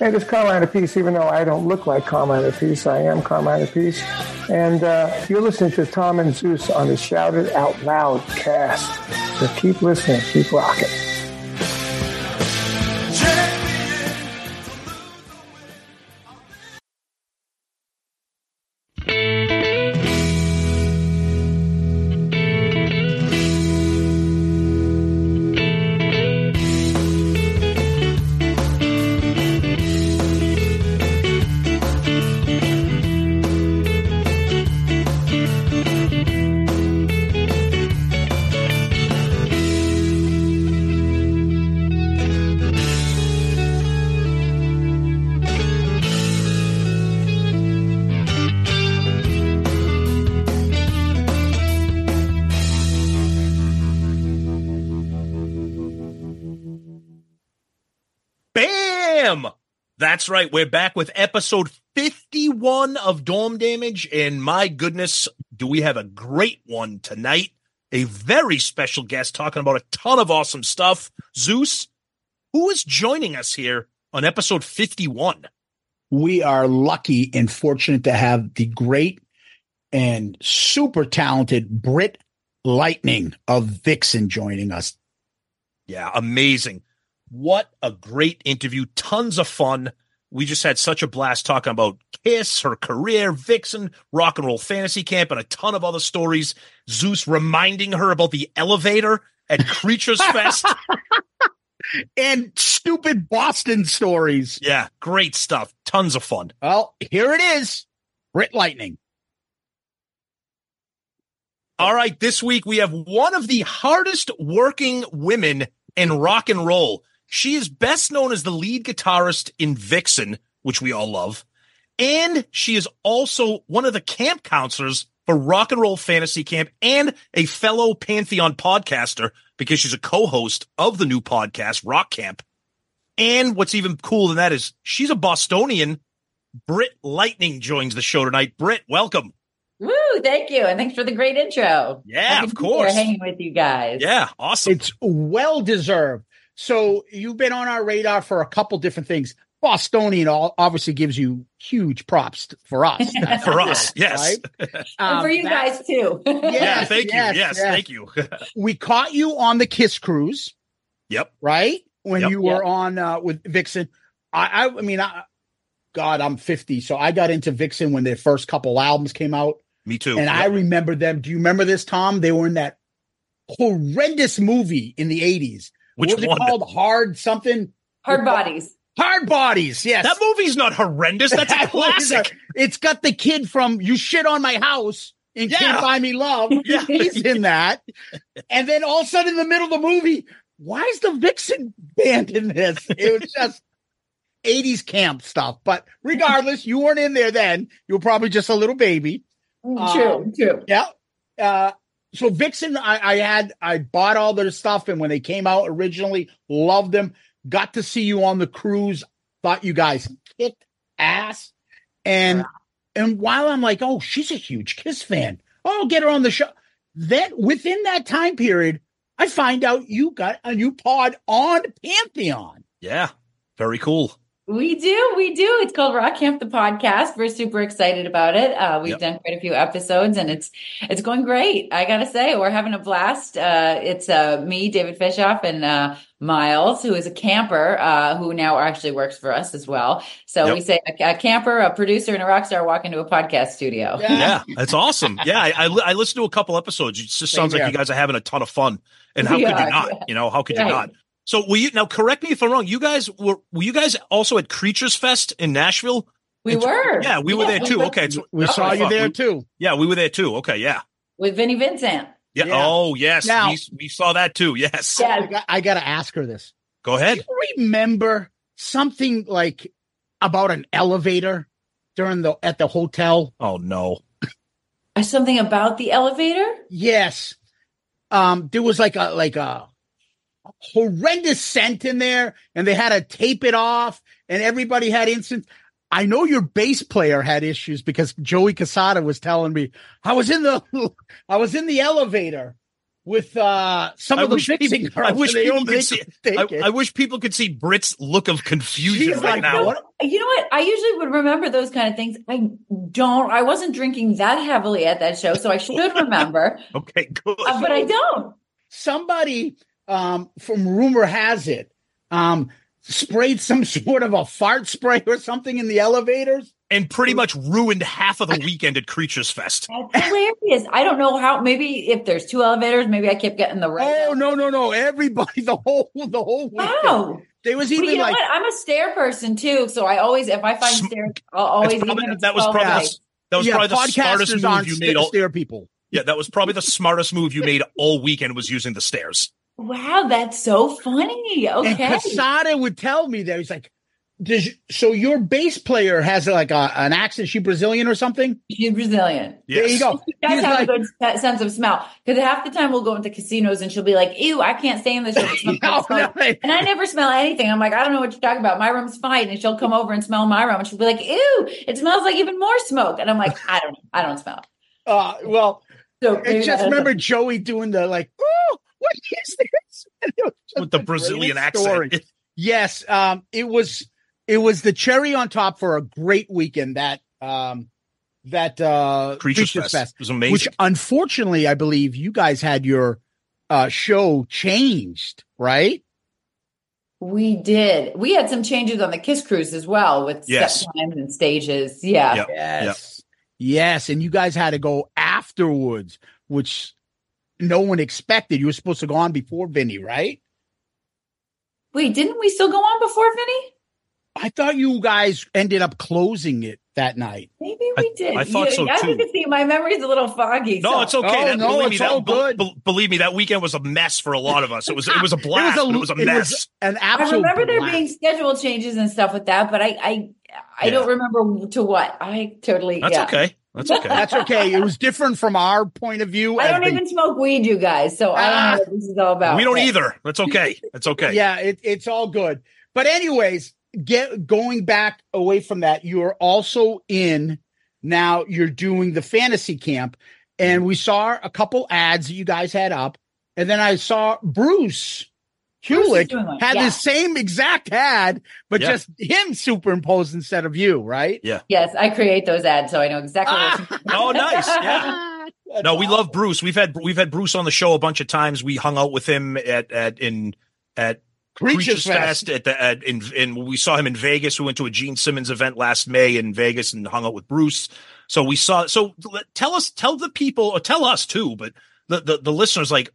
Hey, this is Carmine Appice, even though I don't look like Carmine Appice, I am Carmine Appice. And uh, you're listening to Tom and Zeus on the Shout It Out Loudcast. So keep listening, keep rocking. That's right. We're back with episode 51 of Dorm Damage. And my goodness, do we have a great one tonight? A very special guest talking about a ton of awesome stuff. Zeus, who is joining us here on episode 51? we are lucky and fortunate to have the great and super talented Britt Lightning of Vixen joining us. Yeah, amazing. What a great interview. Tons of fun. We just had such a blast talking about Kiss, her career, Vixen, Rock and Roll Fantasy Camp, and a ton of other stories. Zeus reminding her about the elevator at Creatures Fest. And stupid Boston stories. Yeah, great stuff. Tons of fun. Well, here it is. Britt Lightning. All right, this week we have one of the hardest working women in rock and roll. She is best known as the lead guitarist in Vixen, which we all love. And she is also one of the camp counselors for Rock and Roll Fantasy Camp and a fellow Pantheon podcaster because she's a co-host of the new podcast, Rock Camp. And what's even cooler than that is she's a Bostonian. Britt Lightning joins the show tonight. Britt, welcome. Woo! Thank you, and thanks for the great intro. Yeah, of to be here course. hanging with you guys. Yeah, awesome. It's well deserved. So you've been on our radar for a couple different things. Bostonian obviously gives you huge props for us. for us, yes. and Um, for you that- guys too. Yeah, Yes, thank you. yes, Yes, yes. thank you. We caught you on the Kiss cruise, yep. right? When Yep. you were on uh, with Vixen. I, I, I mean, I, God, I'm 50, so I got into Vixen when their first couple albums came out, Me too. and I remember them. Do you remember this, Tom? They were in that horrendous movie in the 80s. Which what was one? it called? Hard something. Hard bodies. Hard Bodies. Yes. That movie's not horrendous. That's a a- classic. It's got the kid from You Shit on My House and Yeah. Can't Buy Me Love. Yeah. He's in that. And then all of a sudden in the middle of the movie, why is the Vixen band in this? It was just 80s camp stuff. But regardless, you weren't in there then. You were probably just a little baby. true, Um, true. Yeah. Uh, so Vixen, I, I had, I bought all their stuff, and when they came out originally, loved them. Got to see you on the cruise. Thought you guys kicked ass. And and while I'm like, oh, she's a huge Kiss fan. Oh, I'll get her on the show. Then within that time period, I find out you got a new pod on Pantheon. Yeah. Very cool. We do, we do. It's called Rock Camp the podcast. We're super excited about it. Uh, we've Yep. done quite a few episodes, and it's it's going great. I gotta say, we're having a blast. Uh, it's uh, me, David Fishoff, and uh, Miles, who is a camper, uh, who now actually works for us as well. So Yep. we say a, a camper, a producer, and a rock star walk into a podcast studio. Yeah. That's awesome. Yeah. I, I, li- I listened to a couple episodes. It just sounds like here. you guys are having a ton of fun. And how We could you not? yeah. You know, how could you not? So were you now correct me if I'm wrong. You guys were were you guys also at Creatures Fest in Nashville? We It's- were. Yeah, we were Yeah, there too. were Okay. It's, We that's saw you there We- too. Yeah, we were there too. Okay, yeah. With Vinnie Vincent. Yeah. Yeah. Oh, yes. Now- we, we saw that too. Yes. I Yeah. got, I got to ask her this. Go ahead. Do you remember something like about an elevator during the at the hotel? Oh no. Uh, Something about the elevator? Yes. Um, there was like a like a horrendous scent in there, and they had to tape it off, and everybody had instant. I know your bass player had issues because Joey Cassata was telling me I was in the I was in the elevator with uh some I of the wish fixing people, I wish people could see. I. I wish people could see Britt's look of confusion She's right like, now. what? You know what? I usually would remember those kind of things. I don't. I wasn't drinking that heavily at that show, so I should remember, Okay, good. uh, but I don't. somebody um from rumor has it um sprayed some sort of a fart spray or something in the elevators. and pretty much ruined half of the weekend at Creatures Fest. That's hilarious. I don't know how. Maybe if there's two elevators, maybe I kept getting the right. Oh no, no, no! Everybody, the whole, the whole weekend. Wow. There was But even you know like what? I'm a stair person too, so I always, if I find stairs, I'll always. It's probably- even that was probably nights. the, that was yeah, probably the smartest move you made. All, stair people. yeah, that was probably the smartest move you made all weekend was using the stairs. Wow, that's so funny. And Okay. Cassata would tell me that he's like, Does, "So your bass player has like a, an accent? She Brazilian or something?" She's Brazilian. There you go. You guys He's have like- a good se- sense of smell because half the time we'll go into casinos and she'll be like, "Ew, I can't stay in this room." It No, no, And I never smell anything. I'm like, I don't know what you're talking about. My room's fine. And she'll come over and smell my room, and she'll be like, "Ew, it smells like even more smoke." And I'm like, I don't know. I don't smell. it. uh, well, So I just remember Joey doing the like, "Oh, what is this?" And it was just With the the Brazilian accent. Yes, um, it was it was the cherry on top for a great weekend that um that uh Creatures, Fest. It was amazing. which unfortunately I believe you guys had your uh show changed, right? We did. We had some changes on the Kiss Cruise as well with Yes. set times and stages. Yeah. Yep. Yes. Yes, and you guys had to go afterwards, which no one expected. You were supposed to go on before Vinnie, right? Wait, didn't we still go on before Vinnie? I thought you guys ended up closing it that night. Maybe we did. I thought so, As too. you can see, my memory's a little foggy. no, so- it's okay. Oh, That- no, believe it's that, all be- good. be- believe me, that weekend was a mess for a lot of us. It was it was a blast. it was a, It was a, it mess. was an I absolute remember there being schedule changes and stuff with that, but I I I Yeah. don't remember to what. I totally That's yeah. okay. That's okay. That's okay. It was different from our point of view. I don't the- even smoke weed, you guys, so I don't Ah. know what this is all about. we don't But- either. That's okay. That's okay. Yeah, it, it's all good. But anyways, get going back away from that. You're also in now. You're doing the fantasy camp, and we saw a couple ads that you guys had up, and then I saw Bruce. Bruce is Hewlick doing one, had yeah. the same exact ad, but Yeah. just him superimposed instead of you, right? Yeah. Yes, I create those ads, so I know exactly. what ah! Oh, nice. Yeah. That's No, we awesome. love Bruce. We've had we've had Bruce on the show a bunch of times. We hung out with him at at in at Creatures Creatures Fest. Fest at the at, in in we saw him in Vegas. We went to a Gene Simmons event last May in Vegas and hung out with Bruce. So we saw. So tell us, tell the people, or tell us too, but the the, the listeners like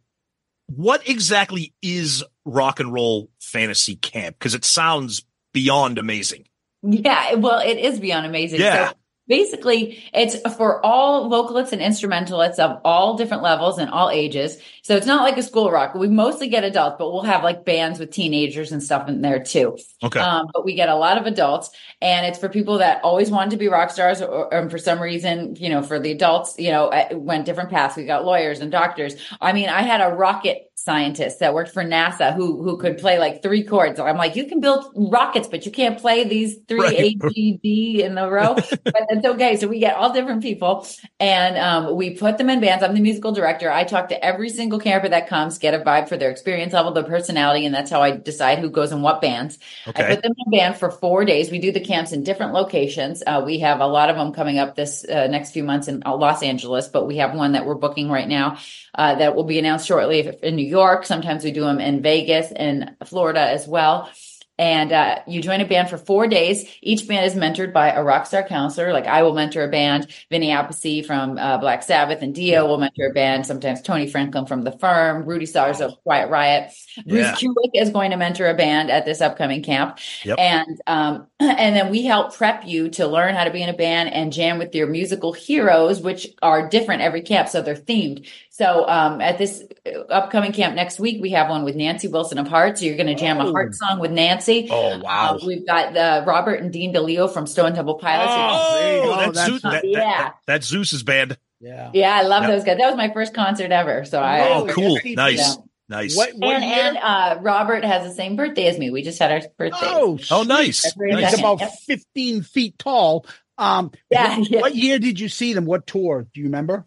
what exactly is rock and roll fantasy camp? Because it sounds beyond amazing. Yeah, well, it is beyond amazing. Yeah. So basically, it's for all vocalists and instrumentalists of all different levels and all ages. So it's not like a school rock. We mostly get adults, but we'll have like bands with teenagers and stuff in there too. Okay. Um, but we get a lot of adults, and it's for people that always wanted to be rock stars, or, or for some reason, you know, for the adults, you know, went different paths. We got lawyers and doctors. I mean, I had a rocket scientist that worked for NASA who who could play like three chords. I'm like, you can build rockets, but you can't play these three Right. A, G, D in a row. but that's okay. So we get all different people, and um, we put them in bands. I'm the musical director. I talk to every single camper that comes, get a vibe for their experience level, their personality, and that's how I decide who goes in what bands. I put them in a band for four days. We do the camps in different locations. Uh, we have a lot of them coming up this uh, next few months in uh, Los Angeles, but we have one that we're booking right now uh, that will be announced shortly in New York. Sometimes we do them in Vegas and Florida as well. And uh, you join a band for four days. Each band is mentored by a rock star counselor. Like I will mentor a band. Vinny Appice from uh, Black Sabbath and Dio will mentor a band. Sometimes Tony Franklin from The Firm, Rudy Sarzo of Quiet Riot. Bruce Yeah. Kulick is going to mentor a band at this upcoming camp. Yep. And um, and then we help prep you to learn how to be in a band and jam with your musical heroes, which are different every camp, so they're themed. So um, at this uh, upcoming camp next week, we have one with Nancy Wilson of Heart. So you're going to jam a Oh. heart song with Nancy. Oh wow. Uh, we've got the Robert and Dean DeLeo from Stone Temple Pilots. Oh, there you go. that's That's Zeus, that, that- yeah. that- that's Zeus's band. Yeah. Yeah, I love Yep. those guys. That was my first concert ever. So I Oh, cool. Yeah. Nice. Nice. What, what and and uh, Robert has the same birthday as me. We just had our birthday. oh, Oh, nice. February nice. He's about Yep. 15 feet tall. Um, Yeah, what, yeah. what year did you see them? What tour? Do you remember?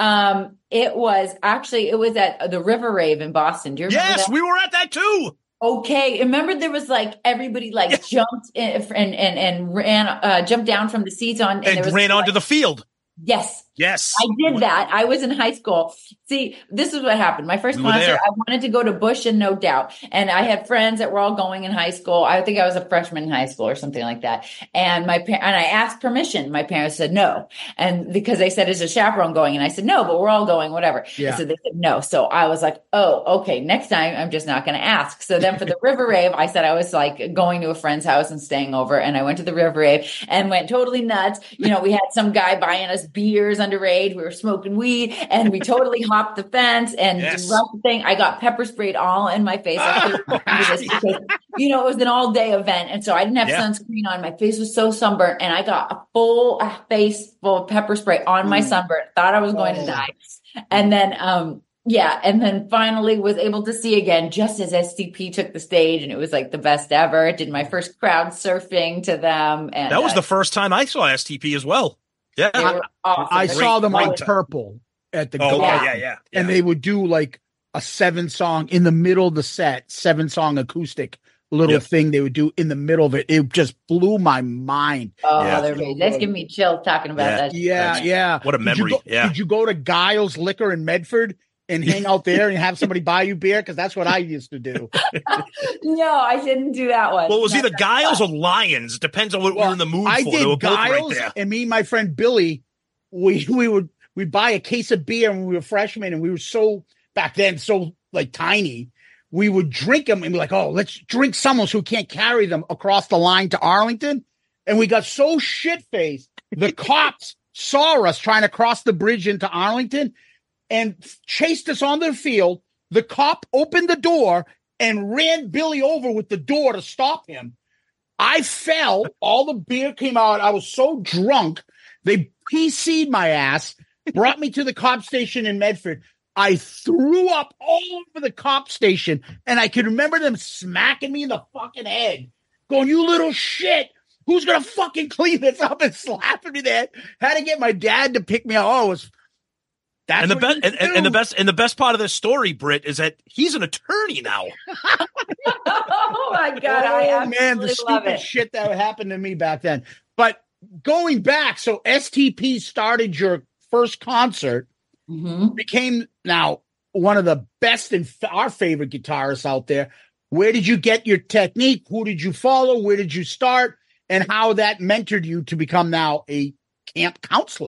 Um, it was actually it was at the River Rave in Boston. Do you remember Yes, that? we were at that too. Okay, remember there was like everybody like jumped in, and and and ran uh jumped down from the seats on and, there And was ran like, onto the field. yes. Yes. I did that. I was in high school. See, this is what happened. My first We concert. I wanted to go to Bush and No Doubt. And I had friends that were all going in high school. I think I was a freshman in high school or something like that. And my and I asked permission. My parents said no. And because they said, is a chaperone going? And I said, no, but we're all going, whatever. Yeah. So they said no. So I was like, oh, okay. Next time I'm just not going to ask. So then for the River Rave, I said I was like going to a friend's house and staying over. And I went to the River Rave and went totally nuts. You know, we had some guy buying us beers underage. We were smoking weed and we totally hopped the fence and Yes. the thing. I got pepper sprayed all in my face. I this because, you know, it was an all day event. And so I didn't have Yeah. sunscreen on. My face was so sunburnt and I got a full face full of pepper spray on my Mm. sunburn. Thought I was going to Oh. die. And then, um, yeah, and then finally was able to see again just as STP took the stage, and it was like the best ever. Did my first crowd surfing to them, and That was uh, the first time I saw STP as well. Yeah. were awesome. I saw them on. Purple at the Oh, Go- yeah, Yeah. yeah, yeah. yeah. and they would do like a seven song in the middle of the set, seven song acoustic little Yep. thing they would do in the middle of it. It just blew my mind. Oh, Yeah. they're amazing. That's giving me chills talking about Yeah. that. Yeah, That's- yeah. what a Did memory. go- Yeah. Did you go to Giles Liquor in Medford and hang out there and have somebody buy you beer? Because that's what I used to do. No, I didn't do that one. well, it was No, either that's Giles fun. or Lions. Depends on what we Well, we're in the mood I for. They were did both right Giles and me and my friend Billy, we we would we'd buy a case of beer when we were freshmen and we were so back then so like tiny. We would drink them and be like, oh, let's drink someone who can't carry them across the line to Arlington. And we got so shit faced. The cops saw us trying to cross the bridge into Arlington and chased us on the field. The cop opened the door and ran Billy over with the door to stop him. I fell. All the beer came out. I was so drunk. They PC'd my ass, brought me to the cop station in Medford. I threw up all over the cop station, and I could remember them smacking me in the fucking head, going, You little shit. Who's gonna fucking clean this up and slapping me there? Had to get my dad to pick me up. Oh, it was that's and the best and, and, and the best and the best part of this story, Britt, is that he's an attorney now. oh my god! I oh man, the absolutely love stupid it. shit that happened to me back then. But going back, so STP started your first concert, Mhm. became now one of the best and f- our favorite guitarists out there. Where did you get your technique? Who did you follow? Where did you start? And how that mentored you to become now a camp counselor?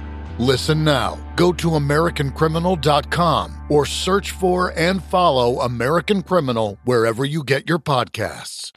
Listen now. Go to AmericanCriminal.com or search for and follow American Criminal wherever you get your podcasts.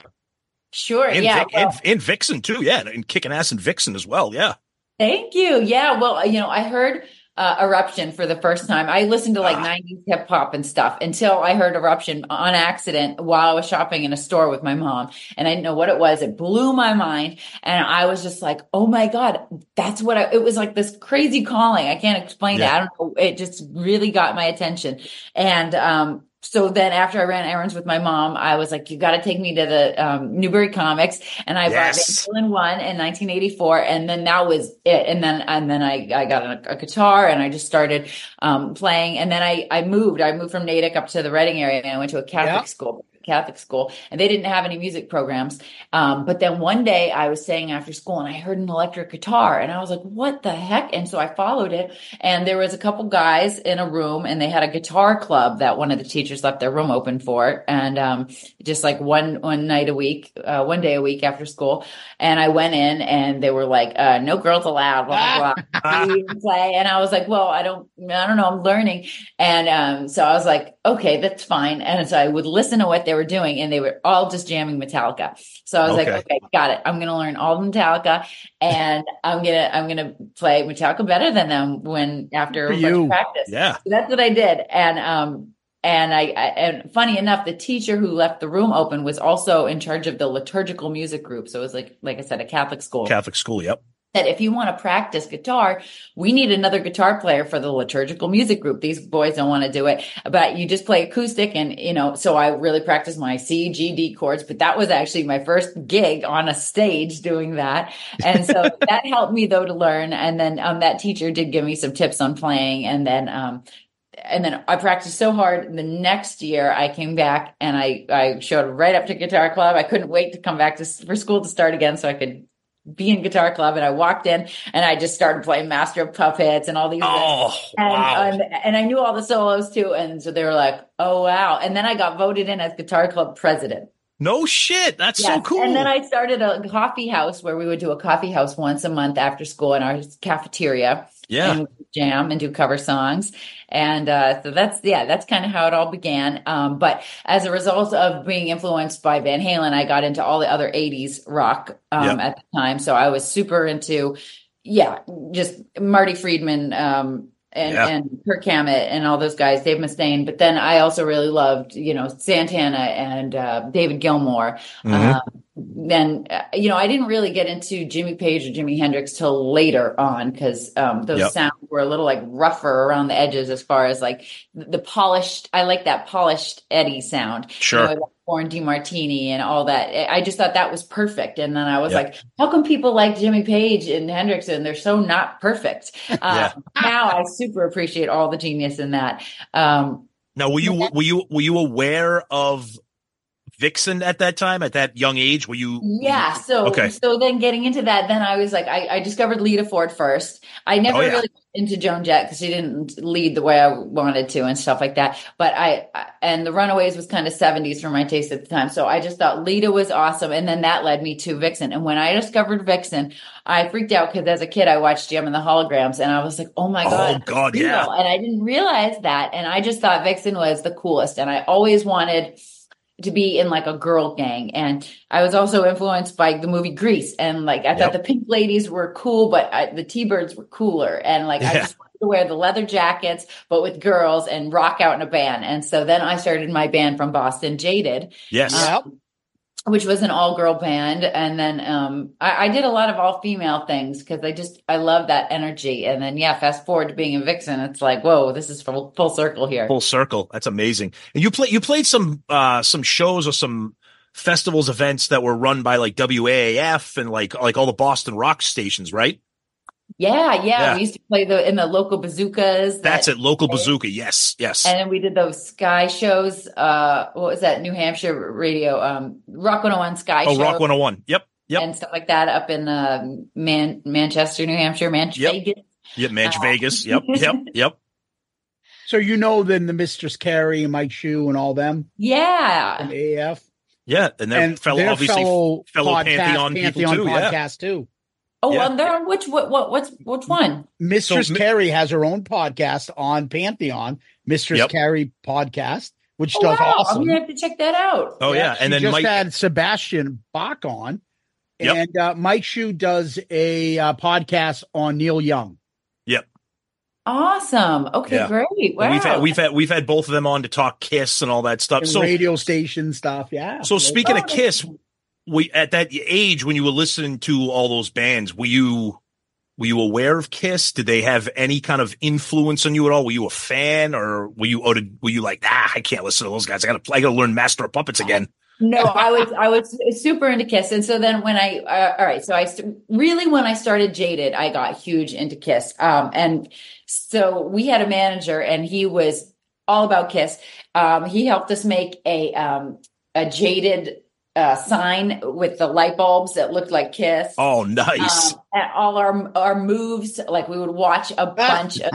Sure. And, yeah. Vic- well- and, and Vixen too. Yeah. And kicking ass in Vixen as well. Yeah. Thank you. Yeah. Well, you know, I heard uh, Eruption for the first time. I listened to like Ah. 90s hip hop and stuff until I heard Eruption on accident while I was shopping in a store with my mom. And I didn't know what it was. It blew my mind. And I was just like, oh my God, that's what I, it was like this crazy calling. I can't explain it. I don't know. It just really got my attention. And, um, so then after I ran errands with my mom, I was like, you got to take me to the um, Newbury Comics. And I Yes. bought Van Halen one in 1984. And then that was it. And then, and then I, I got a, a guitar and I just started um, playing. And then I, I moved, I moved from Natick up to the Reading area and I went to a Catholic Yeah. school. Catholic school, and they didn't have any music programs. Um, but then one day I was staying after school and I heard an electric guitar, and I was like, "What the heck?" And so I followed it, and there was a couple guys in a room, and they had a guitar club that one of the teachers left their room open for, and um, just like one one night a week, uh, one day a week after school, and I went in, and they were like, uh, "No girls allowed," blah blah blah. Play, and I was like, "Well, I don't, I don't know, I'm learning." And um, so I was like, okay, that's fine. And so I would listen to what they were doing, and they were all just jamming Metallica. So I was Okay. like, okay, got it. I'm going to learn all of Metallica, and I'm gonna I'm gonna play Metallica better than them when after For a bunch of practice. Yeah. So that's what I did, and um. And I, I, and funny enough, the teacher who left the room open was also in charge of the liturgical music group. So it was like, like I said, a Catholic school Catholic school. Yep. That if you want to practice guitar, we need another guitar player for the liturgical music group. These boys don't want to do it, but you just play acoustic. And, you know, so I really practiced my C, G, D chords, but that was actually my first gig on a stage doing that. And so that helped me though to learn. And then, um, that teacher did give me some tips on playing. And then, um, and then I practiced so hard. The next year, I came back and I I showed right up to guitar club. I couldn't wait to come back to for school to start again, so I could be in guitar club. And I walked in and I just started playing Master of Puppets and all these. Oh, and, wow. and and I knew all the solos too, and so they were like, "Oh wow!" And then I got voted in as guitar club president. no shit. That's so cool. And then I started a coffee house where we would do a coffee house once a month after school in our cafeteria. Yeah. and jam and do cover songs. And uh, so that's yeah, that's kind of how it all began. Um, but as a result of being influenced by Van Halen, I got into all the other '80s rock um, at the time. So I was super into yeah, just Marty Friedman. Um, and, Yeah. and Kirk Hammett and all those guys, Dave Mustaine. But then I also really loved, you know, Santana and uh, David Gilmour. Mhm. Um, then, uh, you know, I didn't really get into Jimmy Page or Jimi Hendrix till later on because um, those Yep. sounds were a little like rougher around the edges as far as like the, polished. I like that polished Eddie sound. Sure. You know, like Warren DeMartini and all that. I just thought that was perfect. And then I was Yep. like, how come people like Jimmy Page and Hendrix and they're so not perfect? Uh, Yeah. Now I super appreciate all the genius in that. Um, Now, were you were you were you aware of Vixen at that time? At that young age, were you? Yeah. So Okay. so then getting into that, then I was like, I, I discovered Lita Ford first. I never Oh, yeah. really got into Joan Jett because she didn't lead the way I wanted to and stuff like that. But I, and the Runaways was kind of 70s for my taste at the time. So I just thought Lita was awesome. And then that led me to Vixen. And when I discovered Vixen, I freaked out because as a kid I watched Jem and the Holograms and I was like, oh my god Oh. God, yeah. And I didn't realize that. And I just thought Vixen was the coolest. And I always wanted to be in like a girl gang. And I was also influenced by the movie Grease. And like, I Yep. thought the pink ladies were cool, but I, the T-Birds were cooler. And like, I just wanted to wear the leather jackets, but with girls and rock out in a band. And so then I started my band from Boston, Jaded Yes. Um, yep. Which was an all girl band. And then um, I, I did a lot of all female things because I just, I love that energy. And then, yeah, fast forward to being a Vixen, it's like, whoa, this is full, full circle here. Full circle. That's amazing. And you play you played some uh some shows or some festivals events that were run by like WAAF and like like all the Boston rock stations, right? Yeah, yeah, Yeah. We used to play the in the local bazookas. That's that- it. Local bazooka. Yes. Yes. And then we did those Sky shows. Uh, what was that? New Hampshire radio, um, Rock 101 Sky oh, show. Rock 101. Yep. Yep. And stuff like that up in uh, Man- Manchester, New Hampshire, Manchester, Yep. Vegas. Yep. Manch Oh. Vegas. Yep. Yep. Yep. So you know then the Mistress Carey and Mike Shue and all them Yeah. from AF Yeah. And then and fellow their obviously fellow, fellow podcast, Pantheon people Pantheon too, yeah. podcast too. Oh, Yeah. well, they're on which, what, what, what's, which one? Mistress mi- Carey has her own podcast on Pantheon, Mistress Yep. Carey podcast, which Oh, does wow. I'm gonna have to check that out. Oh yeah. she And then just Mike had Sebastian Bach on, Yep. and uh, Mike Shu does a uh, podcast on Neil Young. Yep. Awesome. Okay, Yeah. great. Wow. we've had we've had we've had both of them on to talk Kiss and all that stuff. and So radio station stuff. Yeah. So speaking Oh, of Kiss, we at that age when you were listening to all those bands, were you were you aware of Kiss? Did they have any kind of influence on you at all? Were you a fan, or were you did, were you like, ah, I can't listen to those guys. I gotta I gotta learn Master of Puppets again. no, I was I was super into Kiss, and so then when I uh, all right, so I st- really when I started Jaded, I got huge into Kiss, um, and so we had a manager, and he was all about Kiss. Um, he helped us make a um, a Jaded uh, sign with the light bulbs that looked like Kiss. Oh, nice. Um, and all our our moves, like we would watch a bunch of,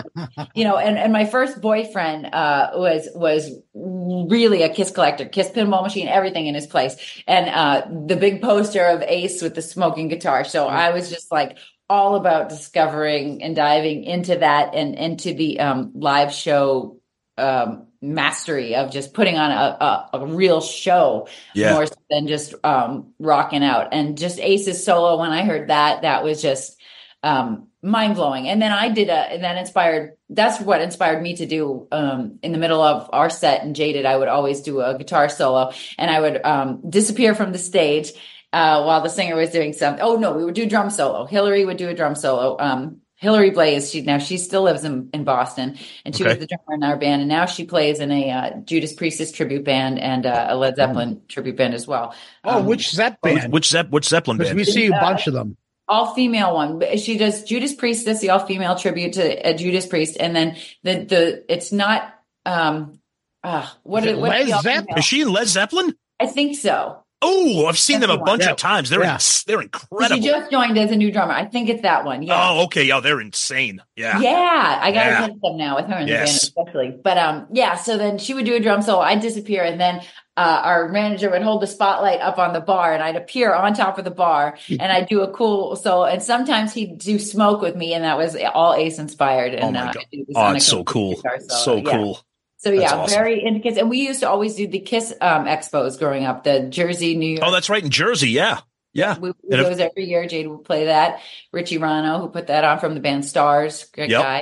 you know. And, and my first boyfriend uh, was was really a Kiss collector, Kiss pinball machine, everything in his place, and uh, the big poster of Ace with the smoking guitar. So I was just like all about discovering and diving into that and into the um, live show um, mastery of just putting on a, a, a real show Yeah. more so than just um, rocking out. And just Ace's solo, when I heard that, that was just um, mind blowing. And then I did a, and that inspired, that's what inspired me to do um, in the middle of our set and Jaded. I would always do a guitar solo and I would um, disappear from the stage uh, while the singer was doing something. Oh no, we would do drum solo. Hillary would do a drum solo. Um, Hillary Blaze, she now she still lives in, in Boston, and she Okay. was the drummer in our band, and now she plays in a uh, Judas Priestess tribute band and uh, a Led Zeppelin tribute band as well. Oh, Um, which Zep band? Which Zepp which Zeppelin band? we see a Uh, bunch of them. all female one. She does Judas Priest. Priestess, the all female tribute to a Judas Priest, and then the the it's not um uh what Is it is what Led the all Is she in Led Zeppelin? I think so. Oh, I've seen That's them a bunch one. of times. They're Yeah. ins- they're incredible. She just joined as a new drummer. I think it's that one. Yeah. Oh, okay. Yeah, they're insane. Yeah. Yeah, I got Yeah. them now with her in Yes. the band, especially. But um, yeah. So then she would do a drum solo. I'd disappear, and then uh, our manager would hold the spotlight up on the bar and I'd appear on top of the bar and I'd do a cool solo. and sometimes he'd do smoke with me and that was all Ace inspired. And, oh my uh, god! This Oh, it's so cool. So yeah. cool. So yeah, awesome. very into Kiss, and we used to always do the Kiss um, expos growing up. The Jersey, New York. Oh, that's right in Jersey. Yeah, yeah. we, And if- those every year. Jade would play that. Richie Ranno, who put that on from the band Starz, great Yep. guy.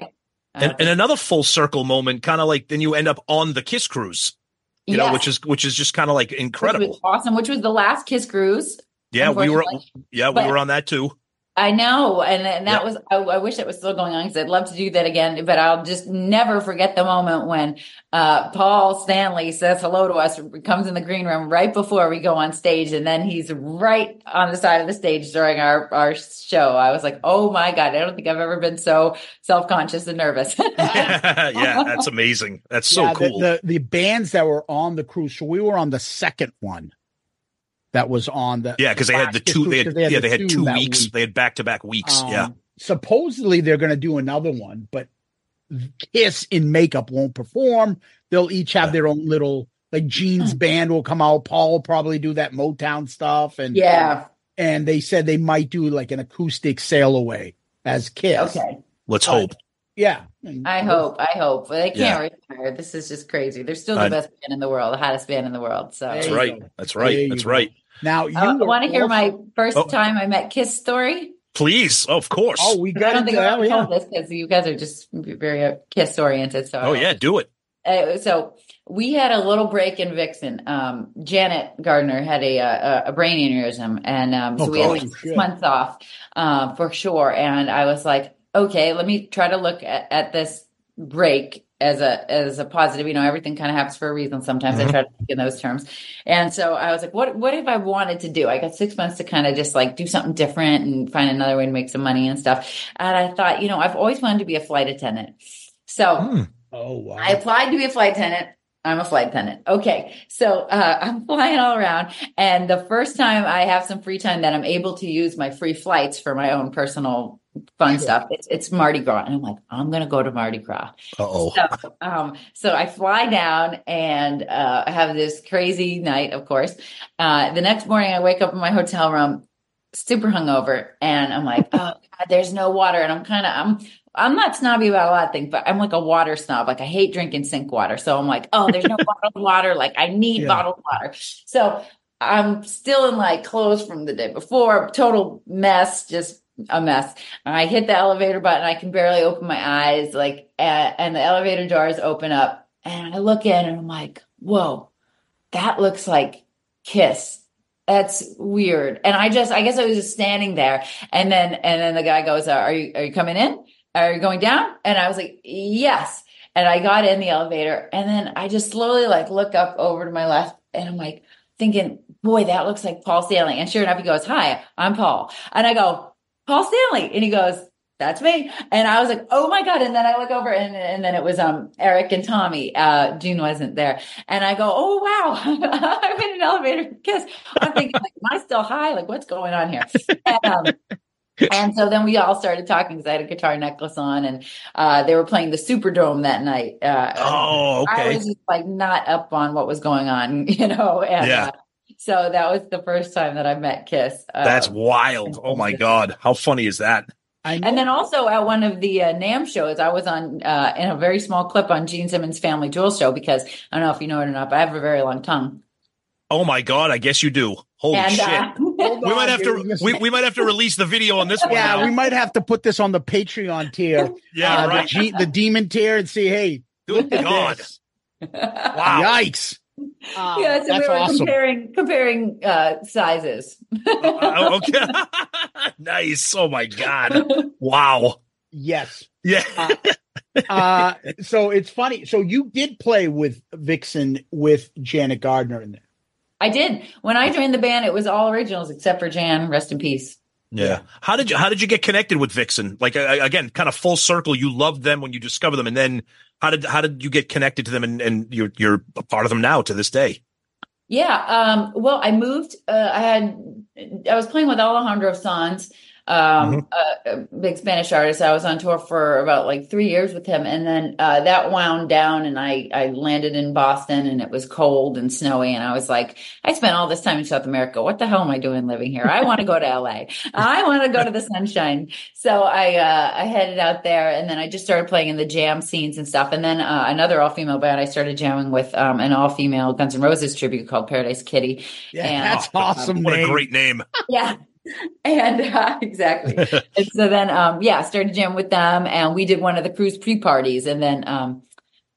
Uh, And, and another full circle moment, kind of like then you end up on the Kiss cruise, you know, which is which is just kind of like which incredible. was awesome. Which was the last Kiss cruise. Yeah, we were. Yeah, we But- were on that too. I know, and, and that Yeah. was. I, I wish it was still going on because I'd love to do that again. But I'll just never forget the moment when uh, Paul Stanley says hello to us, comes in the green room right before we go on stage, and then he's right on the side of the stage during our our show. I was like, oh my god, I don't think I've ever been so self conscious and nervous. yeah, that's amazing. That's so Yeah, the- cool. The, the bands that were on the cruise, so we were on the second one that was on the yeah, because they had the two. They had, 'cause they had yeah, the they had two two weeks. week. They had back to back weeks. Um, yeah. Supposedly they're going to do another one, but Kiss in makeup won't perform. They'll each have their own little like Gene's band will come out. Paul will probably do that Motown stuff, and yeah. and they said they might do like an acoustic sail away as Kiss. Okay. Let's Uh, hope. Yeah. I hope. I hope. They can't retire. This is just crazy. They're still the I- best band in the world, the hottest band in the world. So That's right. That's right. That's right. Now you Uh, want to hear my first Oh. time I met Kiss story? Please, oh, of course. Oh, we I got don't into think that. I've ever yeah. told this because you guys are just very uh, Kiss oriented. So oh yeah, do it. Uh, so we had a little break in Vixen. Um, Janet Gardner had a a, a brain aneurysm, and um, so Oh, we had God. like Oh, six shit. months off uh, for sure. And I was like, okay, let me try to look at, at this break as a as a positive. You know, everything kind of happens for a reason. Sometimes Mhm. I try to think in those terms. And so I was like, what what if I wanted to do? I got six months to kind of just like do something different and find another way to make some money and stuff. And I thought, you know, I've always wanted to be a flight attendant. So. Hmm. Oh wow. I applied to be a flight attendant. I'm a flight attendant. Okay. So uh, I'm flying all around. And the first time I have some free time that I'm able to use my free flights for my own personal fun Sure. stuff, it's, it's Mardi Gras. And I'm like, I'm going to go to Mardi Gras. Oh. So, um, so I fly down and uh, have this crazy night, of course. Uh, the next morning, I wake up in my hotel room, super hungover, and I'm like, oh God, there's no water, and I'm kind of I'm I'm not snobby about a lot of things, but I'm like a water snob. Like I hate drinking sink water, so I'm like, oh, there's no bottled water. Like I need Yeah. bottled water. So I'm still in like clothes from the day before, total mess, just a mess. I hit the elevator button. I can barely open my eyes, like, and, the elevator doors open up, and I look in, and I'm like, whoa, that looks like Kiss. That's weird. And I just, I guess I was just standing there, and then, and then the guy goes, "Are you, are you coming in? Are you going down?" And I was like, "Yes." And I got in the elevator, and then I just slowly like look up over to my left, and I'm like thinking, "Boy, that looks like Paul Stanley." And sure enough, he goes, "Hi, I'm Paul," and I go, "Paul Stanley," and he goes, that's me. And I was like, oh my God. And then I look over and, and then it was um Eric and Tommy. Uh Gene wasn't there. And I go, oh wow, I'm in an elevator kiss. I'm thinking, like, am I still high? Like, what's going on here? And, um, and so then we all started talking because I had a guitar necklace on and uh, they were playing the Superdome that night. Uh, Oh, I okay. was just like not up on what was going on, you know? And Yeah. uh, so that was the first time that I met Kiss. Uh, That's wild. Oh my god, how funny is that? And then also at one of the uh, NAMM shows, I was on uh, in a very small clip on Gene Simmons' Family Jewel show because I don't know if you know it or not, but I have a very long tongue. Oh my god, I guess you do. Holy and shit. uh, Hold we might have to we, we might have to release the video on this one. yeah, now. we might have to put this on the Patreon tier. yeah, uh, right. The, G- the demon tier and see, hey, Good look at God. this. Wow. Yikes. Uh, yeah, so that's we were awesome. comparing comparing uh, sizes. Uh, okay. nice. Oh my god. Wow. Yes. Yeah. Uh, so it's funny. So you did play with Vixen with Janet Gardner in there. I did when I joined the band. It was all originals except for Jan. Rest in peace. Yeah. How did you how did you get connected with Vixen? Like uh, again, kind of full circle. You loved them when you discovered them, and then how did how did you get connected to them, and, and you're you're a part of them now to this day? Yeah. Um, well, I moved. Uh, I had. I was playing with Alejandro Sanz um, a, a big Spanish artist. I was on tour for about like three years with him, and then uh, that wound down, and I I landed in Boston, and it was cold and snowy, and I was like, I spent all this time in South America. What the hell am I doing living here? I want to go to LA. I want to go to the sunshine. So I uh, I headed out there, and then I just started playing in the jam scenes and stuff, and then uh, another all female band I started jamming with um, an all female Guns N' Roses tribute called Paradise Kitty. Yeah, And- that's awesome. What a great name. yeah and uh, exactly and so then um yeah started jamming with them and we did one of the cruise pre-parties and then um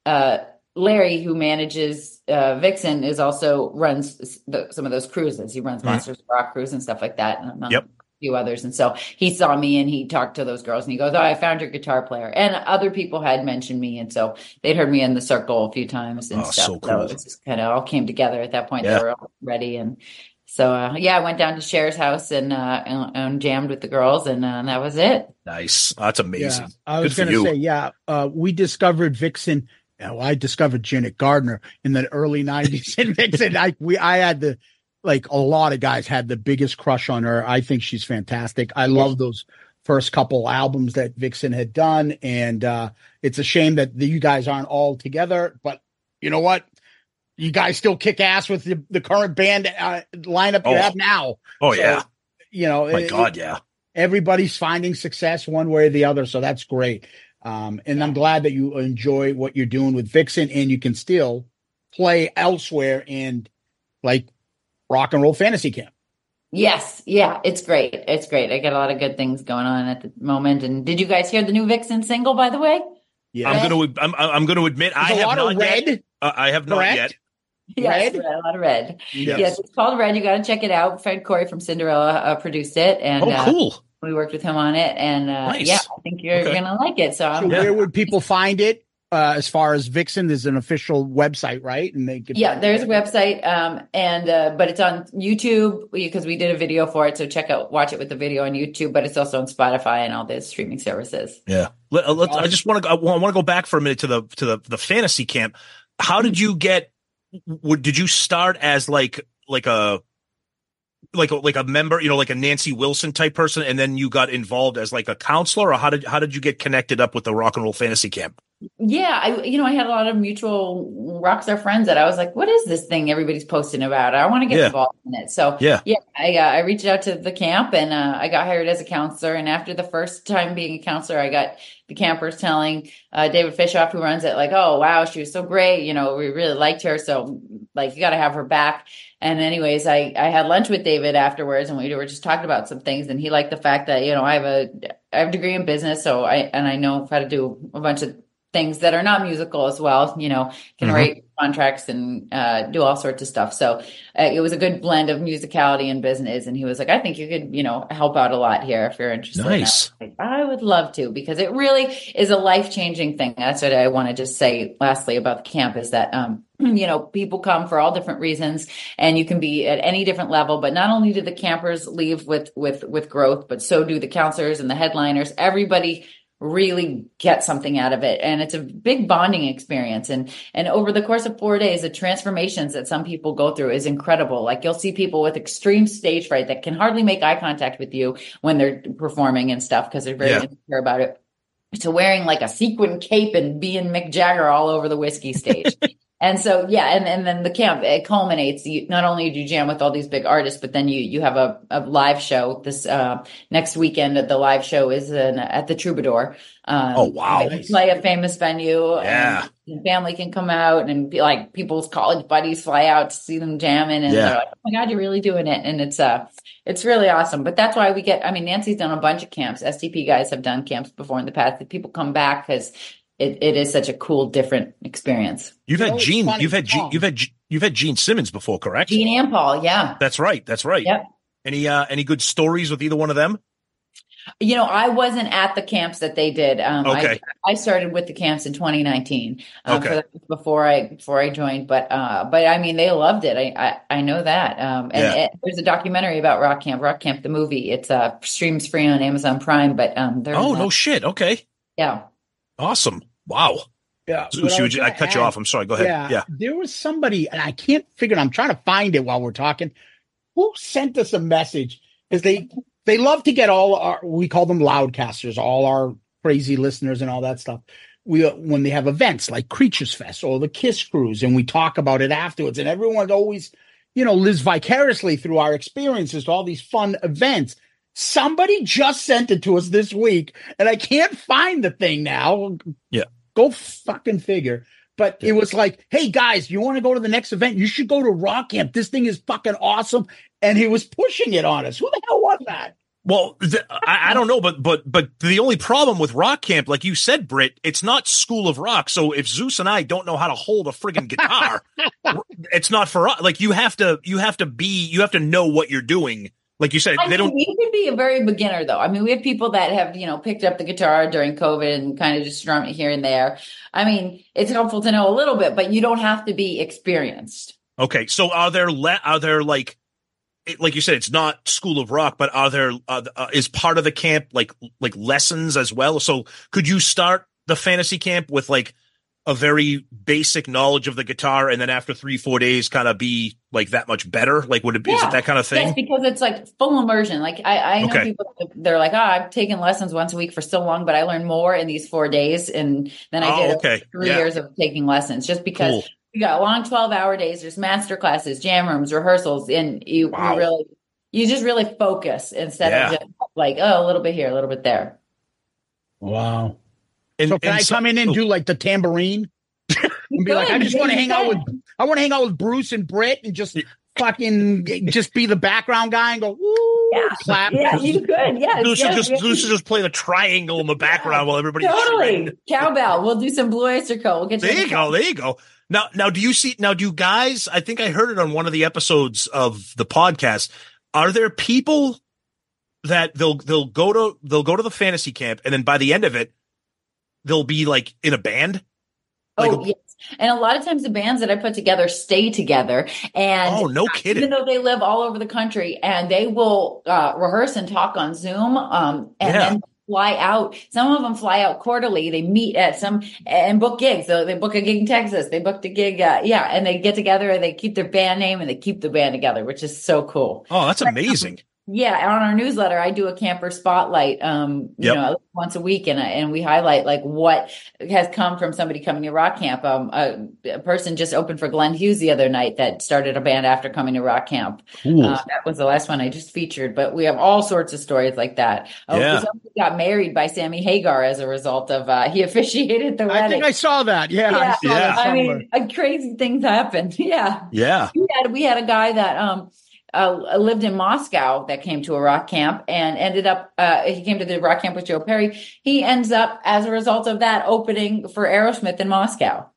uh larry who manages uh vixen is also runs the, some of those cruises he runs Mhm. monsters rock cruise and stuff like that and among Yep. a few others and so he saw me and he talked to those girls and he goes oh i found your guitar player and other people had mentioned me and so they'd heard me in the circle a few times and Oh, stuff so cool. it just kind of all came together at that point Yeah. they were all ready and so uh, yeah, I went down to Share's house and uh, and, and jammed with the girls, and, uh, and that was it. Nice. That's amazing. Yeah, I was Good for going to say, yeah, uh, we discovered Vixen. You know, I discovered Janet Gardner in the early '90s, and Vixen. I we I had the like a lot of guys had the biggest crush on her. I think she's fantastic. I love those first couple albums that Vixen had done, and uh, it's a shame that the, you guys aren't all together. But you know what? You guys still kick ass with the, the current band uh, lineup you Oh. have now. Oh So, yeah. You know, My it- God, yeah. everybody's finding success one way or the other. So that's great. Um, and I'm glad that you enjoy what you're doing with Vixen and you can still play elsewhere and like rock and roll fantasy camp. Yes, yeah, it's great. It's great. I got a lot of good things going on at the moment. And did you guys hear the new Vixen single, by the way? Yeah. I'm going to I'm I'm going to admit I There's a have not of red. yet. Uh, I have not Correct? yet. Yes, Red? red, a lot of red. Yes. Yes. it's called Red. You got to check it out. Fred Coury from Cinderella uh, produced it, and Oh, uh, cool. we worked with him on it. And uh, Nice. yeah, I think you're Okay. gonna like it. So So I'm, Yeah. where would people find it? Uh, as far as Vixen, there's an official website, right? And they could yeah, there's a website, um, and uh, but it's on YouTube because we did a video for it. So check out, watch it with the video on YouTube. But it's also on Spotify and all the streaming services. Yeah. Let, uh, let's, I just want to I want to go back for a minute to the to the the fantasy camp. How did you get would did you start as like like a like a, like a member, you know, like a Nancy Wilson type person and then you got involved as like a counselor or how did how did you get connected up with the rock and roll fantasy camp? Yeah, I you know I had a lot of mutual rock star friends that I was like, what is this thing everybody's posting about? I want to get Yeah. involved in it. So Yeah. yeah, I uh, I reached out to the camp and uh, I got hired as a counselor. And after the first time being a counselor, I got the campers telling uh, David Fishof, who runs it, like, oh wow, she was so great. You know, we really liked her. So like, you got to have her back. And anyways, I I had lunch with David afterwards, and we were just talking about some things. And he liked the fact that you know I have a I have a degree in business, so I and I know how to do a bunch of things that are not musical as well. You know, can Mhm. write contracts and uh, do all sorts of stuff. So uh, it was a good blend of musicality and business. And he was like, I think you could, you know, help out a lot here if you're interested. And I Nice. like, I would love to because it really is a life changing thing. That's what I want to just say. Lastly, about the camp is that. um you know, people come for all different reasons and you can be at any different level, but not only do the campers leave with, with, with growth, but so do the counselors and the headliners. Everybody really get something out of it. And it's a big bonding experience. And, and over the course of four days, the transformations that some people go through is incredible. Like you'll see people with extreme stage fright that can hardly make eye contact with you when they're performing and stuff because they're very Yeah. insecure about it. To wearing like a sequin cape and being Mick Jagger all over the Whisky stage. And so, yeah, and, and then the camp it culminates. You, not only do you jam with all these big artists, but then you you have a, a live show this uh, next weekend. That the live show is in, at the Troubadour. Um, Oh, wow. Play a famous venue. Yeah. and family can come out and be like people's college buddies fly out to see them jamming, and Yeah. they're like, "Oh my god, you're really doing it!" And it's uh, it's really awesome. But that's why we get. I mean, Nancy's done a bunch of camps. STP guys have done camps before in the past. That people come back because. It, it is such a cool, different experience. You've had Gene, you've had Gene, you've had you've had Gene Simmons before, correct? Gene and Paul, yeah. That's right. That's right. Yep. Any uh any good stories with either one of them? You know, I wasn't at the camps that they did. Um, Okay. I, I started with the camps in 2019. Um, Okay. so before I before I joined, but uh, but I mean, they loved it. I I, I know that. Um, and Yeah. it, there's a documentary about Rock Camp, Rock Camp the movie. It's uh streams free on Amazon Prime, but um, there's Oh no shit. Okay. yeah. Awesome. Wow. Yeah. Zeus, what you I cut you off. I'm sorry. Go ahead. Yeah, Yeah. There was somebody, and I can't figure it. I'm trying to find it while we're talking. Who sent us a message? Because they they love to get all our we call them loudcasters, all our crazy listeners and all that stuff. We uh, when they have events like Creatures Fest or the Kiss Cruise, and we talk about it afterwards, and everyone always, you know, lives vicariously through our experiences to all these fun events. Somebody just sent it to us this week, and I can't find the thing now. Yeah. Go fucking figure. But it was like, hey guys, you want to go to the next event? You should go to Rock Camp. This thing is fucking awesome. And he was pushing it on us. Who the hell was that? Well, th- I, I don't know, but but but the only problem with Rock Camp, like you said, Britt, it's not School of Rock. So if Zeus and I don't know how to hold a friggin' guitar, it's not for us. Like you have to, you have to be, you have to know what you're doing. Like you said, I they mean, don't. you could be a very beginner though. I mean, we have people that have, you know, picked up the guitar during COVID and kind of just strum it here and there. I mean, it's helpful to know a little bit, but you don't have to be experienced. Okay, so are there le- are there like, it, like you said, it's not School of Rock, but are there uh, uh, is part of the camp like like lessons as well? So could you start the fantasy camp with like a very basic knowledge of the guitar, and then after three four days, kind of be like that much better? Like, would it be is Yeah. it that kind of thing? Yes, because it's like full immersion. Like I, I know Okay. people they're like, oh, I've taken lessons once a week for so long, but I learned more in these four days, and then I Oh, did okay. three Yeah. years of taking lessons just because Cool. we got long twelve hour days. There's master classes, jam rooms, rehearsals, and you, Wow. you really you just really focus instead Yeah. of just like oh a little bit here, a little bit there. Wow. And, So can and I come in and do like the tambourine? and be like, I just want to hang out with. I want to hang out with Bruce and Britt and just fucking just be the background guy and go, woo, Yeah. clap. Yeah, you could. Yeah, Zeus yes, is just yes. Zeus is just playing a triangle in the background while everybody's shredding. Totally. Cowbell. We'll do some Blue Oyster Cult. We'll get There you go. There you go. Now, now, do you see? Now, do you guys? I think I heard it on one of the episodes of the podcast. Are there people that they'll they'll go to they'll go to the fantasy camp, and then by the end of it, they'll be like in a band? Like oh, yes. And a lot of times the bands that I put together stay together. And Oh, no kidding. even though they live all over the country and they will uh, rehearse and talk on Zoom um, and Yeah. then fly out. Some of them fly out quarterly. They meet at some and book gigs. So they book a gig in Texas. They booked a gig. Uh, yeah. And they get together and they keep their band name and they keep the band together, which is so cool. Oh, that's amazing. Yeah, on our newsletter, I do a camper spotlight, um, you Yep. know, once a week, and and we highlight like what has come from somebody coming to Rock Camp. Um, a, a person just opened for Glenn Hughes the other night that started a band after coming to Rock Camp. Cool. Uh, that was the last one I just featured, but we have all sorts of stories like that. Oh, Yeah. somebody got married by Sammy Hagar as a result of uh, he officiated the wedding. I think I saw that. Yeah. I Yeah. saw Yeah. that I mean, uh, crazy things happen. Yeah yeah. we had we had a guy that um uh, lived in Moscow that came to a rock camp and ended up uh, he came to the rock camp with Joe Perry. He ends up as a result of that opening for Aerosmith in Moscow.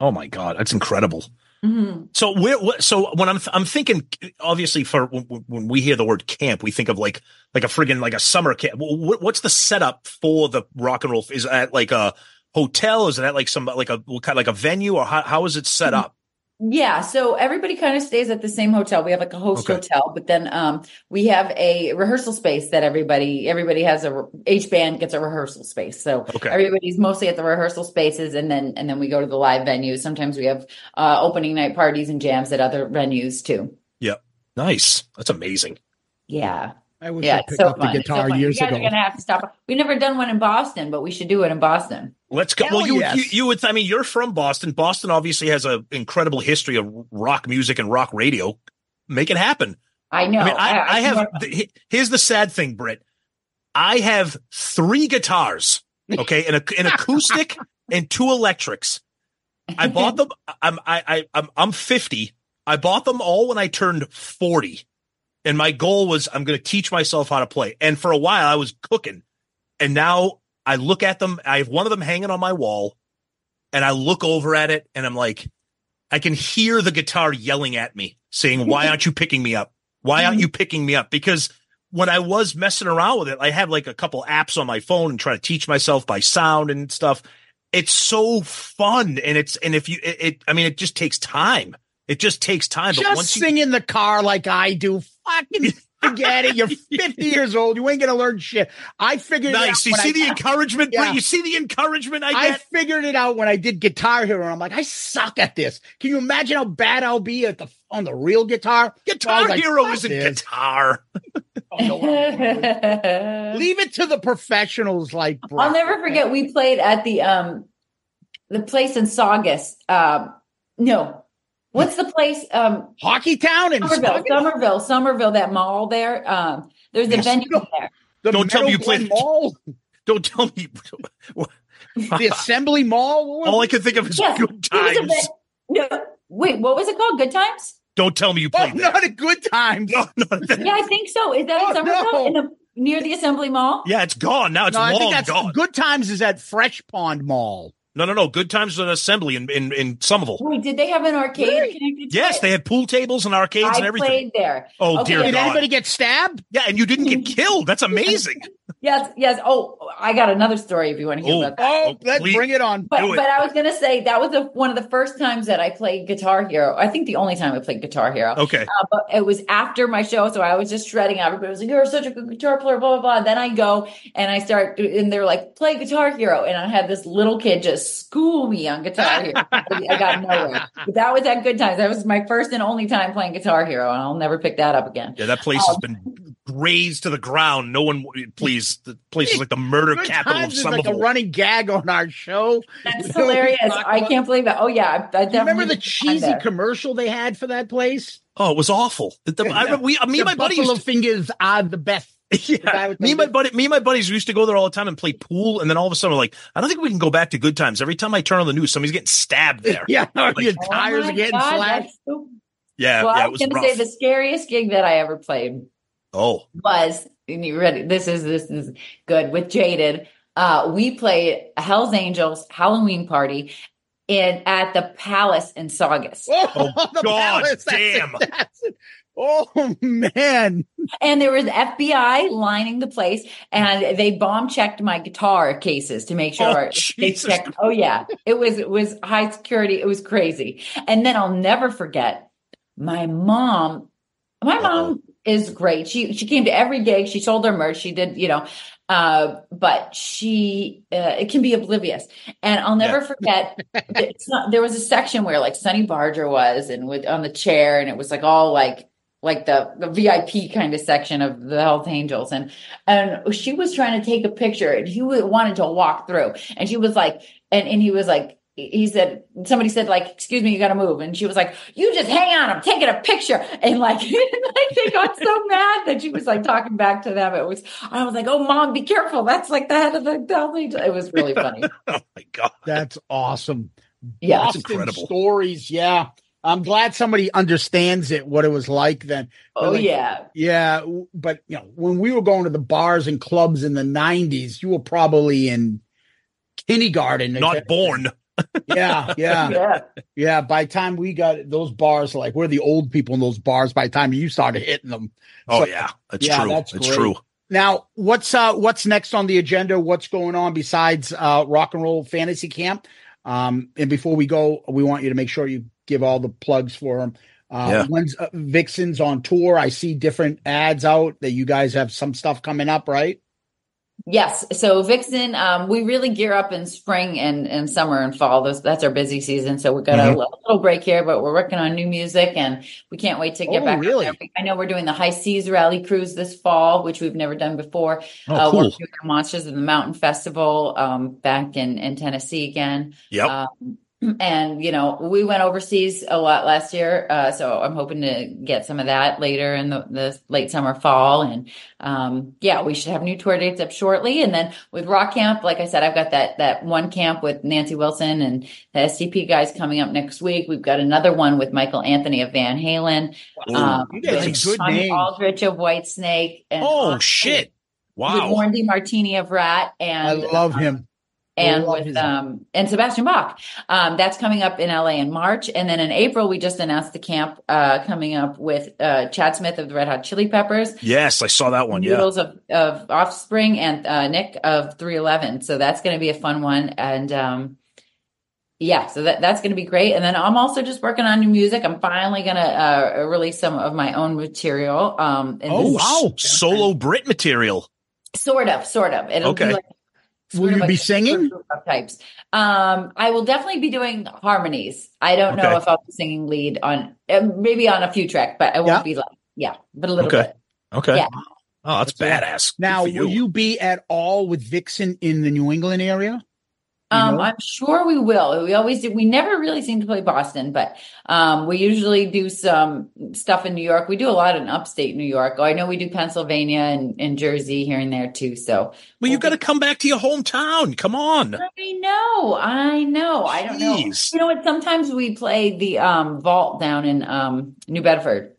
Oh my God, that's incredible. hmm So where, wh- so when I'm I'm thinking, obviously, for when, when we hear the word camp, we think of like like a friggin' like a summer camp. Wh- wh- What's the setup for the rock and roll? Is it at like a hotel? Is it at like some like a kind of like a venue, or how, how is it set up? Yeah, so everybody kind of stays at the same hotel. We have like a host Okay. hotel, but then um we have a rehearsal space that everybody everybody has a each band gets a rehearsal space. So Okay. everybody's mostly at the rehearsal spaces and then and then we go to the live venues. Sometimes we have uh opening night parties and jams at other venues too. Yep, nice. That's amazing. Yeah. I wish Yeah, I it's picked so up fun. the It's so guitar fun. years you guys ago. are gonna have to stop. We've never done one in Boston, but we should do it in Boston. Let's go. Hell well, you, yes. you you would. I mean, you're from Boston. Boston obviously has an incredible history of rock music and rock radio. Make it happen. I know. I mean, I, I have. know. th- Here's the sad thing, Britt. I have three guitars. Okay, an, ac- an acoustic and two electrics. I bought them. I'm I, I I'm I'm 50. I bought them all when I turned 40, and my goal was I'm going to teach myself how to play. And for a while, I was cooking, and now I look at them. I have one of them hanging on my wall, and I look over at it, and I'm like, I can hear the guitar yelling at me, saying, "Why aren't you picking me up? Why aren't you picking me up?" Because when I was messing around with it, I have like a couple apps on my phone and try to teach myself by sound and stuff. It's so fun, and it's and if you it, it I mean, it just takes time. It just takes time. but Just once you sing in the car like I do. Fucking Forget it. You're 50 years old. You ain't gonna learn shit. I figured. Nice. It You out see when the encouragement, Yeah. You see the encouragement I I figured it out when I did Guitar Hero. and I'm like, I suck at this. Can you imagine how bad I'll be at the on the real guitar? Guitar was like, Hero isn't this." guitar. Oh, no, Leave it to the professionals like Brett. I'll never forget we played at the um the place in Saugus. Um no. What's the place? Um Hockey Town and Somerville, Somerville, Somerville, that mall there. Um there's a Yes. venue there. the Don't tell me you Meadow Glen played- Mall, Don't tell me. the Assembly Mall. What All I can think of is Yes, good it was a times. no, wait, what was it called? Good times? Don't tell me you oh, played there. not a good time. No, no, Yeah, I think so. Is that Oh, in Somerville? no. In the near the Assembly Mall? yeah, it's gone now. It's no, I think long gone. Good Times is at Fresh Pond Mall. No, no, no. Good times at assembly in in, in Somerville. Wait, did they have an arcade Really? to Yes, it? they had pool tables and arcades I and everything. played there. Oh Okay, dear Did God! anybody get stabbed? Yeah, and you didn't get killed. That's amazing. Yes, yes. Oh, I got another story if you want to hear Oh. about that. Oh, Oh, let's please. bring it on. But, do it. but I was gonna say that was the, one of the first times that I played Guitar Hero. I think the only time I played Guitar Hero. Okay. Uh, but it was after my show, so I was just shredding. Out. Everybody was like, "You're such a good guitar player," blah blah blah. Then I go and I start, and they're like, "Play Guitar Hero," and I had this little kid just school me on Guitar Hero. I got nowhere. But that was at good times. That was my first and only time playing Guitar Hero, and I'll never pick that up again. Yeah, that place has been razed to the ground. No one, please. The place is like the murder Good capital of Times is like a running gag on our show. That's You know, hilarious. I can't believe that. Oh yeah, I, I remember the cheesy commercial they had for that place? oh, it was awful. The- I we, me the and my buddy Buffalo used fingers are the best. yeah, me and my lip- buddy, me and my buddies used to go there all the time and play pool. And then all of a sudden, we're like, I don't think we can go back to good times. Every time I turn on the news, somebody's getting stabbed there. Yeah, your Oh tires my are getting God, slashed. so- Yeah, well, yeah, I it was was going to say the scariest gig that I ever played oh, was, and you ready? This is this is good with Jaded. Uh, we played Hell's Angels Halloween party in at the Palace in Saugus, Oh, the God palace, damn. that's it. Oh man! and there was FBI lining the place, and they bomb checked my guitar cases to make Oh, sure they Jesus checked. Oh yeah, it was it was high security. It was crazy. And then I'll never forget my mom. My mom is great. She she came to every gig. She sold her merch. She did, you know, uh, but she uh, it can be oblivious. And I'll never forget. It's not, there was a section where like Sonny Barger was, and with on the chair, and it was like all like like the the VIP kind of section of the Hell's Angels, and and she was trying to take a picture, and he wanted to walk through, and she was like, and and he was like. He said, somebody said, like, excuse me, you got to move. And she was like, you just hang on, I'm taking a picture. And like, like they got so mad that she was like talking back to them. It was, I was like, oh, mom, be careful. That's like the head of the Hell's Angels. It was really funny. oh my God. That's awesome. Yeah. That's incredible. Stories, yeah. I'm glad somebody understands it, what it was like then. But Oh, like, yeah. Yeah, but you know, when we were going to the bars and clubs in the '90s, you were probably in kindergarten. Not born. Yeah, yeah, Yeah. yeah. By the time we got those bars, like we're the old people in those bars. By the time you started hitting them, Oh So- yeah, that's Yeah, true. that's true. Now, what's uh what's next on the agenda? What's going on besides uh rock and roll fantasy camp? Um, and before we go, we want you to make sure you give all the plugs for them. Uh, Yeah. When's uh, Vixen's on tour? I see different ads out that you guys have some stuff coming up, right? Yes. So Vixen, um, we really gear up in spring and, and summer and fall. Those, that's our busy season. So we've got Mhm. a little, little break here, but we're working on new music and we can't wait to get Oh, back. really? there. I know we're doing the High Seas Rally Cruise this fall, which we've never done before. Oh, uh, cool. We're doing the Monsters of the Mountain Festival um, back in, in Tennessee again. Yep. Um, and you know, we went overseas a lot last year, uh, so I'm hoping to get some of that later in the, the late summer, fall, and um, yeah, we should have new tour dates up shortly. And then with Rock Camp, like I said, I've got that that one camp with Nancy Wilson and the STP guys coming up next week. We've got another one with Michael Anthony of Van Halen, Ooh, um, good. Aldrich of Whitesnake, and oh shit! with Wow. Warren DeMartini of Ratt, and I love him. And with um and Sebastian Bach. Um, that's coming up in LA in March, and then in April we just announced the camp uh, coming up with uh, Chad Smith of the Red Hot Chili Peppers, Yes, I saw that one. Yeah. Noodles of, of Offspring, and uh, Nick of 311. So that's going to be a fun one, and um, yeah, so that, that's going to be great. And then I'm also just working on new music. I'm finally going to uh, release some of my own material. Um, Oh, wow. Solo Britt material. Sort of, sort of. It'll Okay. be like Will you be singing? types. Um, I will definitely be doing harmonies. I don't know Okay. if I'll be singing lead on uh, maybe on a few track, but I won't Yeah. be like yeah, but a little Okay. bit. Okay. Yeah. Oh, that's badass. Now, for will you be at all with Vixen in the New England area? Um, know? I'm sure we will. We always do. We never really seem to play Boston, but um, we usually do some stuff in New York. We do a lot in upstate New York. Oh, I know we do Pennsylvania and, and Jersey here and there too. So Well, you've got to come back to your hometown. Come on. I know, I know. I don't know. You know what? Sometimes we play the um, vault down in um, New Bedford.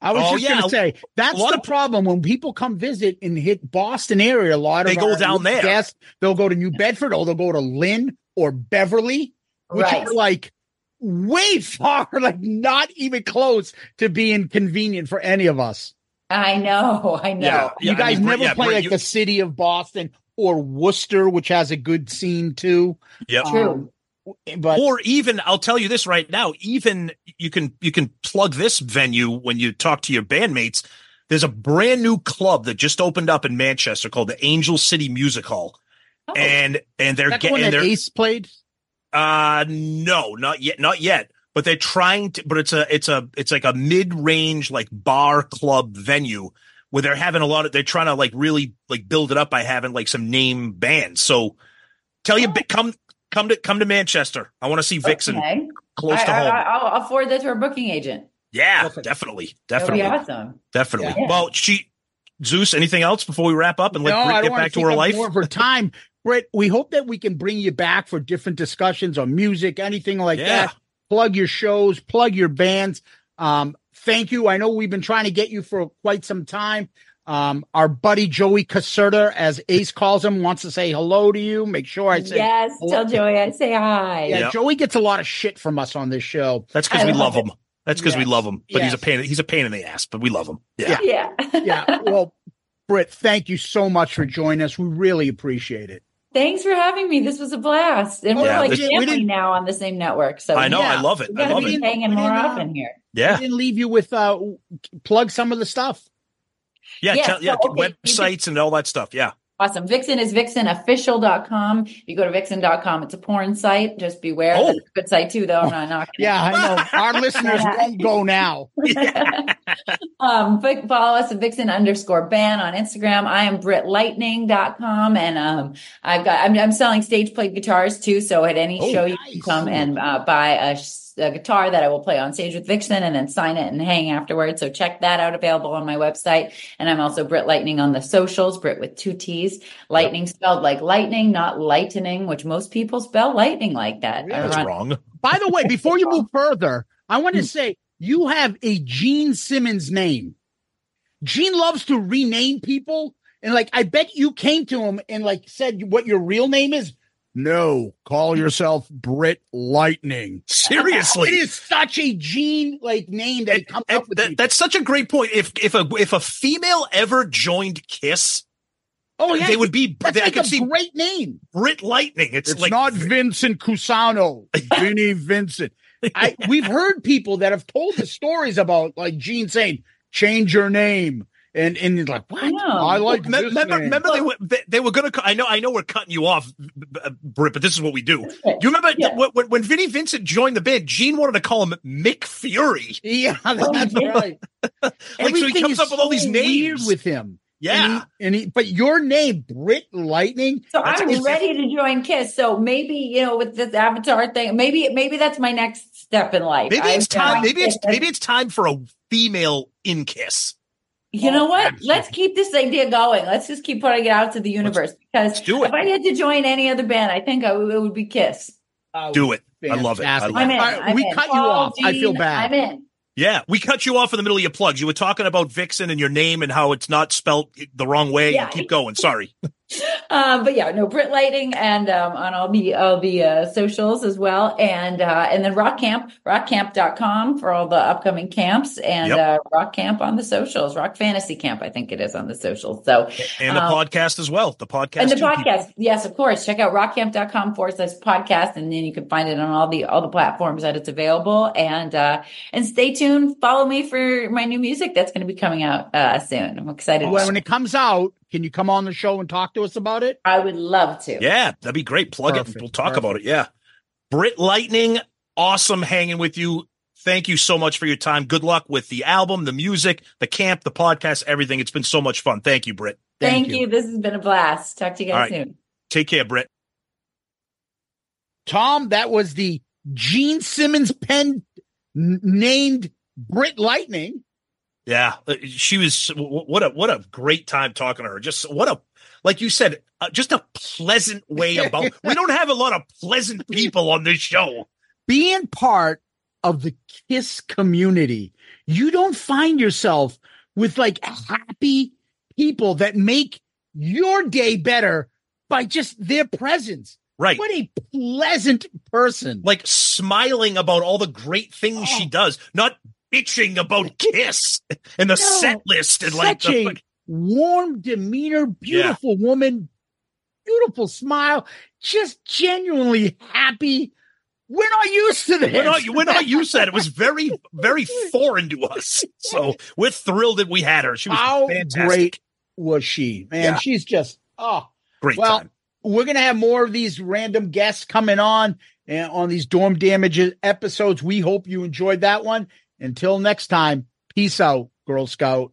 I was Oh, just yeah. going to say that's A the of- problem when people come visit and hit Boston area. A lot of They go down there. Guests, they'll go to New Bedford or they'll go to Lynn or Beverly, which Right. are like way far, like not even close to being convenient for any of us. I know, I know. Yeah. you I guys mean, never yeah, play like you- the city of Boston or Worcester, which has a good scene too. Yep. True. But or even I'll tell you this right now, even you can you can plug this venue when you talk to your bandmates. There's a brand new club that just opened up in Manchester called the Angel City Music Hall. Oh, And and they're that the one getting their they're Ace played. uh no, not yet, not yet. But they're trying to but it's a it's a it's like a mid-range like bar club venue where they're having a lot of they're trying to like really like build it up by having like some name bands. So tell you Oh. come come to come to Manchester. I want to see Vixen okay. close I, to home. I, I'll, I'll forward that to our booking agent. Yeah, Perfect. definitely, That'll be definitely, awesome. definitely. Yeah. Well, she, Zeus. Anything else before we wrap up and let no, I get back to take her life? More of her time, Britt. We hope that we can bring you back for different discussions on music, anything like Yeah. that. Plug your shows, plug your bands. Um, thank you. I know we've been trying to get you for quite some time. Um, our buddy Joey Caserta, as Ace calls him, wants to say hello to you. Make sure I say yes, tell Joey I say hi. Yeah, Yeah. Joey gets a lot of shit from us on this show. That's because we love love him. That's because we love him. But he's a pain. He's a pain in the ass. But we love him. Yeah. Yeah. Yeah. Yeah. well, Britt, thank you so much for joining us. We really appreciate it. Thanks for having me. This was a blast. And we're Yeah, like this- family didn't- now on the same network. So I know. Yeah. I love it. we I gotta love be it. hanging We more uh, often here. Yeah. We didn't leave you with uh plug some of the stuff. Yeah. Yeah, tell- yeah. so, okay, you Websites and all that stuff. Yeah. Awesome. Vixen is vixenofficial.com. If you go to vixen.com, it's a porn site. Just beware. Oh. That's a good site too, though. I'm not knocking it. Yeah, I know. Our listeners won't go now. um, but follow us at Vixen underscore ban on Instagram. I am BrittLightning.com and um, I've got I'm, I'm selling stage played guitars too. So at any Oh, show you can come and uh, buy a, sh- a guitar that I will play on stage with Vixen and then sign it and hang afterwards. So check that out. Available on my website. And I'm also Britt Lightning on the socials. Britt with two T's. Lightning spelled like lightning, not lightening, which most people spell lightning like that. Yeah, That's Ironic. wrong. By the way, before you move further, I want to hmm. say you have a Gene Simmons name. Gene loves to rename people. And like, I bet you came to him and like said what your real name is. No, call yourself Britt Lightning. Seriously. it is such a Gene like name that And- comes and up with. that- that's such a great point. If if a if a female ever joined Kiss, oh yeah, they would be. That's They, I like could a see great name. Britt Lightning. It's, It's like not Vincent Cusano, Vinny Vincent. I we've heard people that have told the stories about like Gene saying, "Change your name," and and he's like, "What? I. I like Me- this remember, remember they were they, they were gonna. I know, I know, we're cutting you off, B- B- Britt, but this is what we do. Do You remember Yeah. when, when when Vinnie Vincent joined the band? Gene wanted to call him Mick Fury. Yeah, oh, that's yeah. right. so he comes up with all these names. weird with him. Yeah, and he, and he, but your name, Britt Lightning. So I'm a- ready to join Kiss. So maybe you know with this Avatar thing, maybe maybe that's my next step in life. maybe it's I've time. joined Maybe it's maybe it's time for a female in Kiss. You know what? Let's keep this idea going. Let's just keep putting it out to the universe because let's do it. if I had to join any other band, I think I would, it would be Kiss. Oh, Do it. I love it. I love I'm in. All right, I'm we in. cut you Paul, off. I feel bad. I'm in. Yeah, we cut you off in the middle of your plugs. You were talking about Vixen and your name and how it's not spelled the wrong way. Yeah. Keep going. Sorry. Um, but yeah, no Britt Lightning and um, on all the all the uh, socials as well, and uh, and then Rock Camp, rockcamp.com for all the upcoming camps, and Yep. uh, Rock Camp on the socials, Rock Fantasy Camp, I think it is on the socials. So And the um, podcast as well. The podcast. and the too, people. podcast, yes, of course. Check out rockcamp.com forward slash podcast, and then you can find it on all the all the platforms that it's available. And uh and stay tuned. Follow me for my new music that's going to be coming out uh soon. I'm excited. When, when it comes out, can you come on the show and talk to us about it? I would love to. Yeah, that'd be great. Plug it. We'll talk perfect. about it. Yeah. Britt Lightning, awesome hanging with you. Thank you so much for your time. Good luck with the album, the music, the camp, the podcast, everything. It's been so much fun. Thank you, Britt. Thank, Thank you. you. This has been a blast. Talk to you guys right. soon. Take care, Britt. Tom, that was the Gene Simmons pen named Britt Lightning. Yeah, uh, she was what a what a great time talking to her. Just what a like you said, uh, just a pleasant way about. we don't have a lot of pleasant people on this show. Being part of the KISS community, you don't find yourself with like happy people that make your day better by just their presence. Right. What a pleasant person. Like smiling about all the great things Oh. she does, not bitching about Kiss and the No, set list and like the a warm demeanor, beautiful woman, beautiful smile, just genuinely happy. We're not used to this. We're not, we're not used to that. It was very, very foreign to us. So we're thrilled that we had her. She was How fantastic. great was she? Man, Yeah. she's just oh. Great Well, time. we're gonna have more of these random guests coming on and on these dorm damages episodes. We hope you enjoyed that one. Until next time, peace out, Girl Scout.